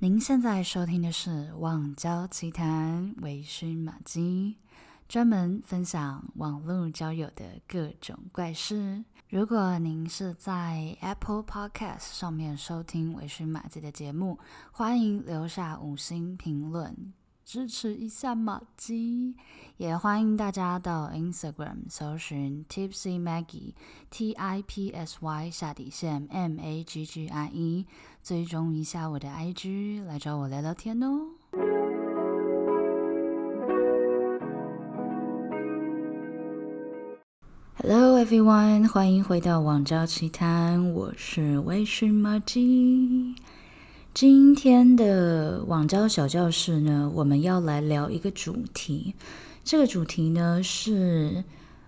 您现在收听的是《网交奇谈》，微醺马姬，专门分享网络交友的各种怪事。如果您是在 Apple Podcast 上面收听微醺马姬的节目，欢迎留下五星评论，支持一下玛姬。也欢迎大家到 Instagram 搜寻 Tipsy Maggie T I P S Y 下底线 M A G G I E，追踪一下我的 IG，来找我聊聊天哦。Hello everyone，欢迎回到网交奇谈，我是微醺玛姬。今天的网交小教室呢，我们要来聊一个主题。这个主题呢是，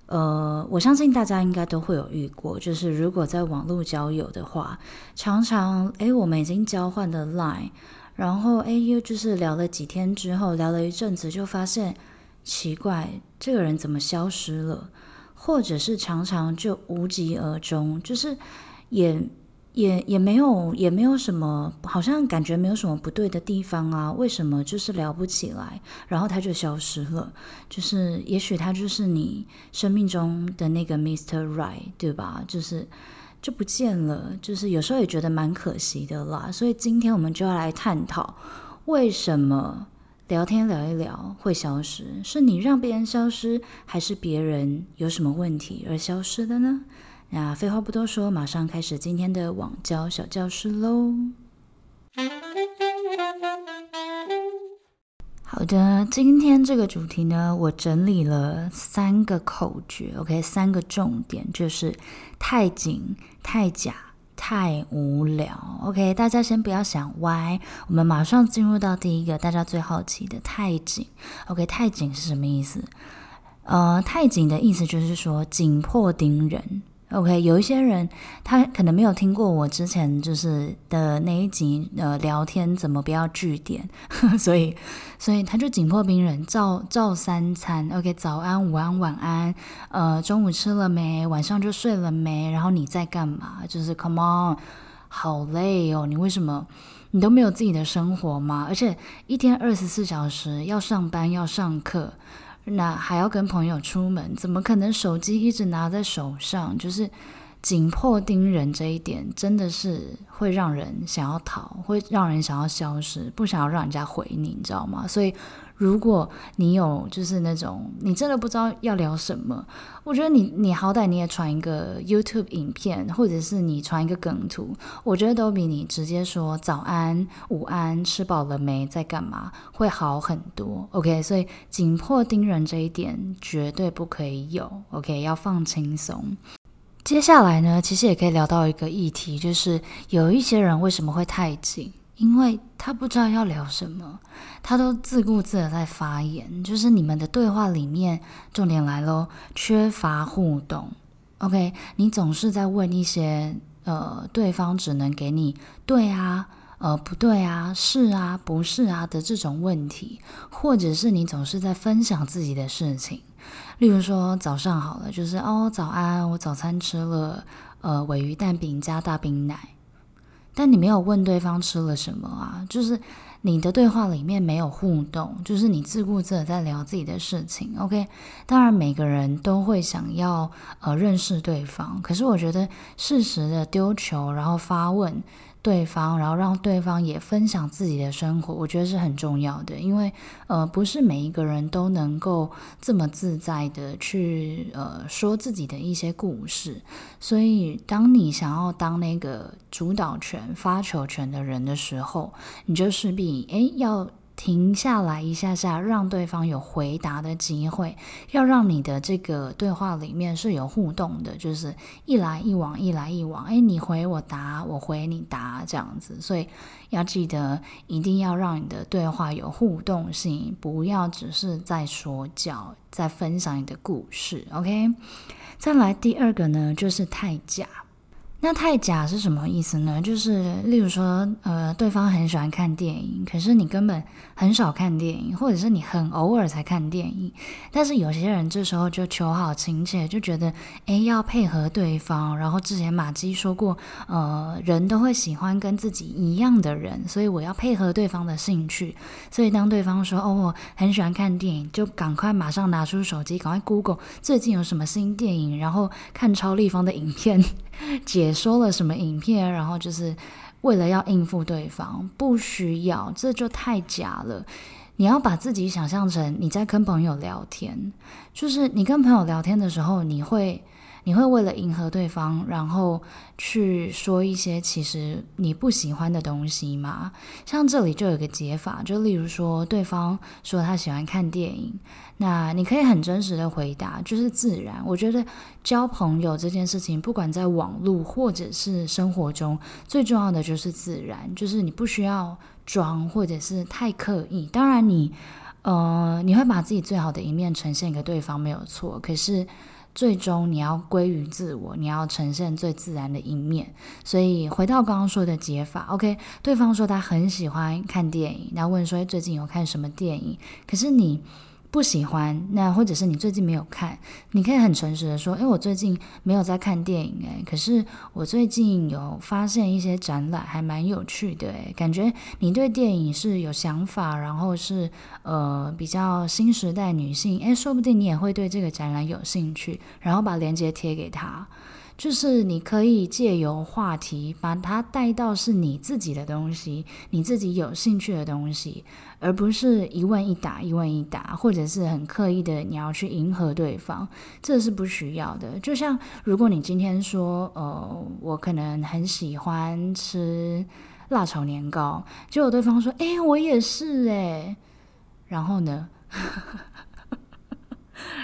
呃，我相信大家应该都会有遇过，就是如果在网络交友的话，常常，诶，我们已经交换了 Line，然后，诶，又就是聊了几天之后，聊了一阵子，就发现奇怪，这个人怎么消失了？或者是常常就无疾而终，就是也。也也没有也没有什么，好像感觉没有什么不对的地方啊？为什么就是聊不起来，然后他就消失了？就是也许他就是你生命中的那个 Mr. Right，对吧？就是就不见了，就是有时候也觉得蛮可惜的啦。所以今天我们就要来探讨，为什么聊天聊一聊会消失？是你让别人消失，还是别人有什么问题而消失的呢？那废话不多说，马上开始今天的网交小教室喽。好的，今天这个主题呢，我整理了三个口诀，OK，三个重点就是太紧、太假、太无聊，OK，大家先不要想歪，我们马上进入到第一个大家最好奇的太紧，OK，太紧是什么意思？呃，太紧的意思就是说紧迫盯人。OK，有一些人他可能没有听过我之前就是的那一集呃聊天怎么不要句点，所以所以他就紧迫病人，照照三餐，OK，早安、午安、晚安，呃，中午吃了没？晚上就睡了没？然后你在干嘛？就是 Come on，好累哦，你为什么你都没有自己的生活吗？而且一天二十四小时要上班要上课。那还要跟朋友出门，怎么可能手机一直拿在手上？就是紧迫盯人这一点，真的是会让人想要逃，会让人想要消失，不想要让人家回你，你知道吗？所以。如果你有就是那种你真的不知道要聊什么，我觉得你你好歹你也传一个 YouTube 影片，或者是你传一个梗图，我觉得都比你直接说早安、午安、吃饱了没、在干嘛会好很多。OK，所以紧迫盯人这一点绝对不可以有。OK，要放轻松。接下来呢，其实也可以聊到一个议题，就是有一些人为什么会太紧？因为他不知道要聊什么，他都自顾自的在发言，就是你们的对话里面，重点来喽，缺乏互动。OK，你总是在问一些呃，对方只能给你对啊，呃，不对啊，是啊，不是啊的这种问题，或者是你总是在分享自己的事情，例如说早上好了，就是哦，早安，我早餐吃了呃，尾鱼蛋饼加大冰奶。但你没有问对方吃了什么啊？就是你的对话里面没有互动，就是你自顾自的在聊自己的事情。OK，当然每个人都会想要呃认识对方，可是我觉得适时的丢球，然后发问。对方，然后让对方也分享自己的生活，我觉得是很重要的，因为呃，不是每一个人都能够这么自在的去呃说自己的一些故事，所以当你想要当那个主导权、发球权的人的时候，你就势必诶要。停下来一下下，让对方有回答的机会，要让你的这个对话里面是有互动的，就是一来一往，一来一往，诶，你回我答，我回你答这样子。所以要记得，一定要让你的对话有互动性，不要只是在说教，在分享你的故事。OK，再来第二个呢，就是太假。那太假是什么意思呢？就是例如说，呃，对方很喜欢看电影，可是你根本很少看电影，或者是你很偶尔才看电影。但是有些人这时候就求好亲切，就觉得，诶，要配合对方。然后之前马基说过，呃，人都会喜欢跟自己一样的人，所以我要配合对方的兴趣。所以当对方说，哦，我很喜欢看电影，就赶快马上拿出手机，赶快 Google 最近有什么新电影，然后看超立方的影片。解说了什么影片，然后就是为了要应付对方，不需要，这就太假了。你要把自己想象成你在跟朋友聊天，就是你跟朋友聊天的时候，你会。你会为了迎合对方，然后去说一些其实你不喜欢的东西吗？像这里就有个解法，就例如说，对方说他喜欢看电影，那你可以很真实的回答，就是自然。我觉得交朋友这件事情，不管在网络或者是生活中，最重要的就是自然，就是你不需要装或者是太刻意。当然你，你呃，你会把自己最好的一面呈现给对方，没有错。可是。最终你要归于自我，你要呈现最自然的一面。所以回到刚刚说的解法，OK，对方说他很喜欢看电影，然后问说最近有看什么电影？可是你。不喜欢，那或者是你最近没有看，你可以很诚实的说，诶，我最近没有在看电影，诶，可是我最近有发现一些展览，还蛮有趣的，诶，感觉你对电影是有想法，然后是呃比较新时代女性，诶，说不定你也会对这个展览有兴趣，然后把链接贴给他。就是你可以借由话题把它带到是你自己的东西，你自己有兴趣的东西，而不是一问一答，一问一答，或者是很刻意的你要去迎合对方，这是不需要的。就像如果你今天说，呃，我可能很喜欢吃辣炒年糕，结果对方说，诶，我也是诶，然后呢？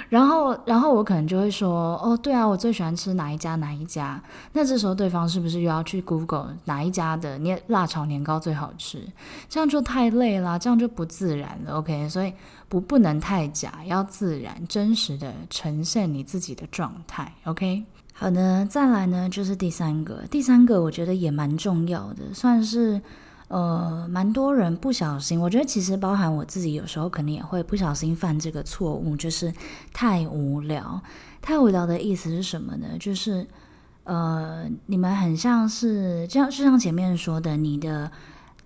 然后，然后我可能就会说，哦，对啊，我最喜欢吃哪一家哪一家。那这时候对方是不是又要去 Google 哪一家的年辣炒年糕最好吃？这样就太累了，这样就不自然了。OK，所以不不能太假，要自然真实的呈现你自己的状态。OK，好的，再来呢就是第三个，第三个我觉得也蛮重要的，算是。呃，蛮多人不小心，我觉得其实包含我自己，有时候可能也会不小心犯这个错误，就是太无聊。太无聊的意思是什么呢？就是呃，你们很像是，就像就像前面说的，你的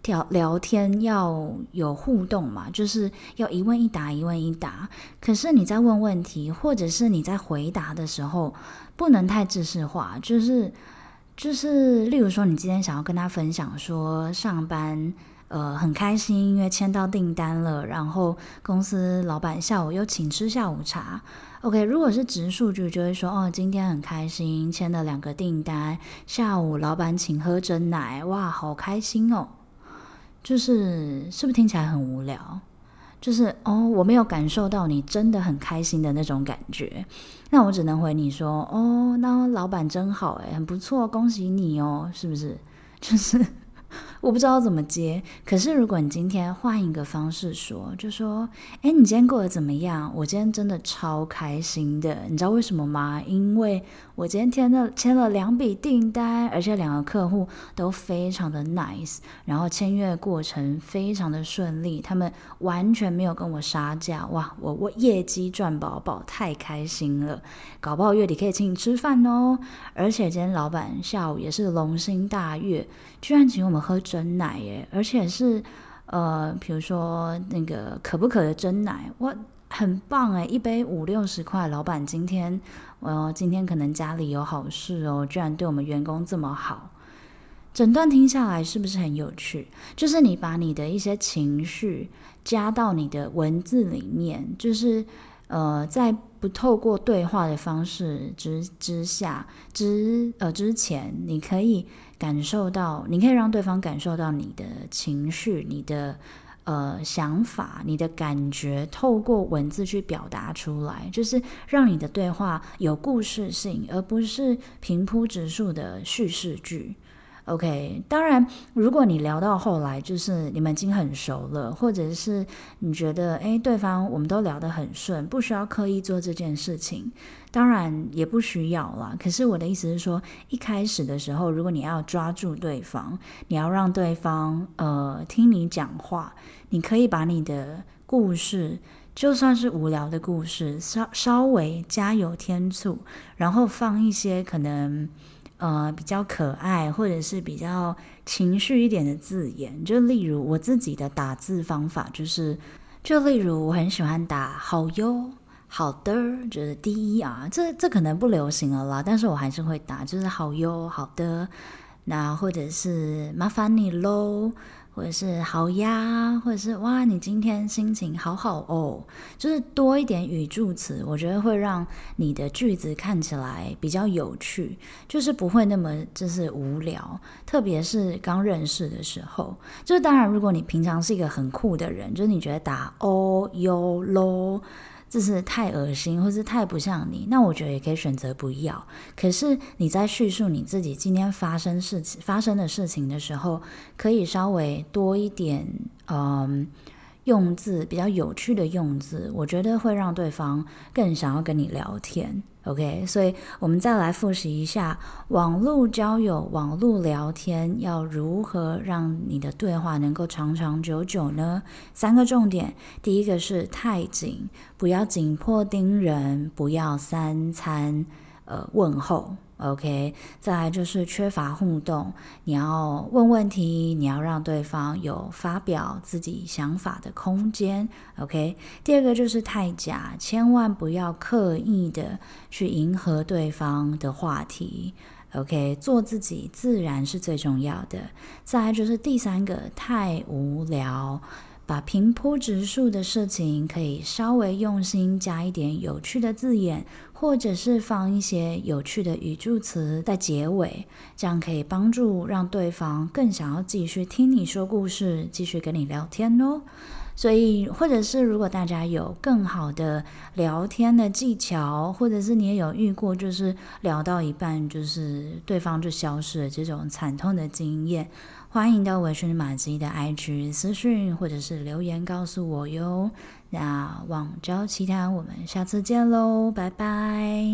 聊聊天要有互动嘛，就是要一问一答，一问一答。可是你在问问题，或者是你在回答的时候，不能太制式化，就是。就是，例如说，你今天想要跟他分享说上班，呃，很开心，因为签到订单了，然后公司老板下午又请吃下午茶。OK，如果是直述句，就会说哦，今天很开心，签了两个订单，下午老板请喝真奶，哇，好开心哦。就是，是不是听起来很无聊？就是哦，我没有感受到你真的很开心的那种感觉，那我只能回你说哦，那老板真好诶，很不错，恭喜你哦，是不是？就是。我不知道怎么接，可是如果你今天换一个方式说，就说，诶，你今天过得怎么样？我今天真的超开心的，你知道为什么吗？因为我今天签了签了两笔订单，而且两个客户都非常的 nice，然后签约过程非常的顺利，他们完全没有跟我杀价，哇，我我业绩赚饱饱，太开心了，搞不好月底可以请你吃饭哦，而且今天老板下午也是龙心大悦，居然请我们。喝真奶耶，而且是呃，比如说那个可不可的真奶，哇，很棒哎，一杯五六十块。老板今天，呃，今天可能家里有好事哦，居然对我们员工这么好。整段听下来是不是很有趣？就是你把你的一些情绪加到你的文字里面，就是。呃，在不透过对话的方式之之下之呃之前，你可以感受到，你可以让对方感受到你的情绪、你的呃想法、你的感觉，透过文字去表达出来，就是让你的对话有故事性，而不是平铺直述的叙事句。OK，当然，如果你聊到后来，就是你们已经很熟了，或者是你觉得，哎，对方我们都聊得很顺，不需要刻意做这件事情，当然也不需要啦。可是我的意思是说，一开始的时候，如果你要抓住对方，你要让对方呃听你讲话，你可以把你的故事，就算是无聊的故事，稍稍微加油添醋，然后放一些可能。呃，比较可爱或者是比较情绪一点的字眼，就例如我自己的打字方法，就是就例如我很喜欢打好哟、好的，就是第一啊这这可能不流行了啦，但是我还是会打，就是好哟、好的，那或者是麻烦你喽。或者是好呀，或者是哇，你今天心情好好哦，就是多一点语助词，我觉得会让你的句子看起来比较有趣，就是不会那么就是无聊。特别是刚认识的时候，就是当然，如果你平常是一个很酷的人，就是你觉得打哦哟喽。这是太恶心，或是太不像你，那我觉得也可以选择不要。可是你在叙述你自己今天发生事情、发生的事情的时候，可以稍微多一点，嗯。用字比较有趣的用字，我觉得会让对方更想要跟你聊天。OK，所以我们再来复习一下网络交友、网络聊天要如何让你的对话能够长长久久呢？三个重点，第一个是太紧，不要紧迫盯人，不要三餐呃问候。OK，再来就是缺乏互动，你要问问题，你要让对方有发表自己想法的空间。OK，第二个就是太假，千万不要刻意的去迎合对方的话题。OK，做自己自然是最重要的。再来就是第三个，太无聊。把平铺直述的事情，可以稍微用心加一点有趣的字眼，或者是放一些有趣的语助词在结尾，这样可以帮助让对方更想要继续听你说故事，继续跟你聊天哦。所以，或者是如果大家有更好的聊天的技巧，或者是你也有遇过，就是聊到一半，就是对方就消失了这种惨痛的经验。欢迎到微醺玛姬的 IG 私讯或者是留言告诉我哟。那网交奇谈，我们下次见喽，拜拜。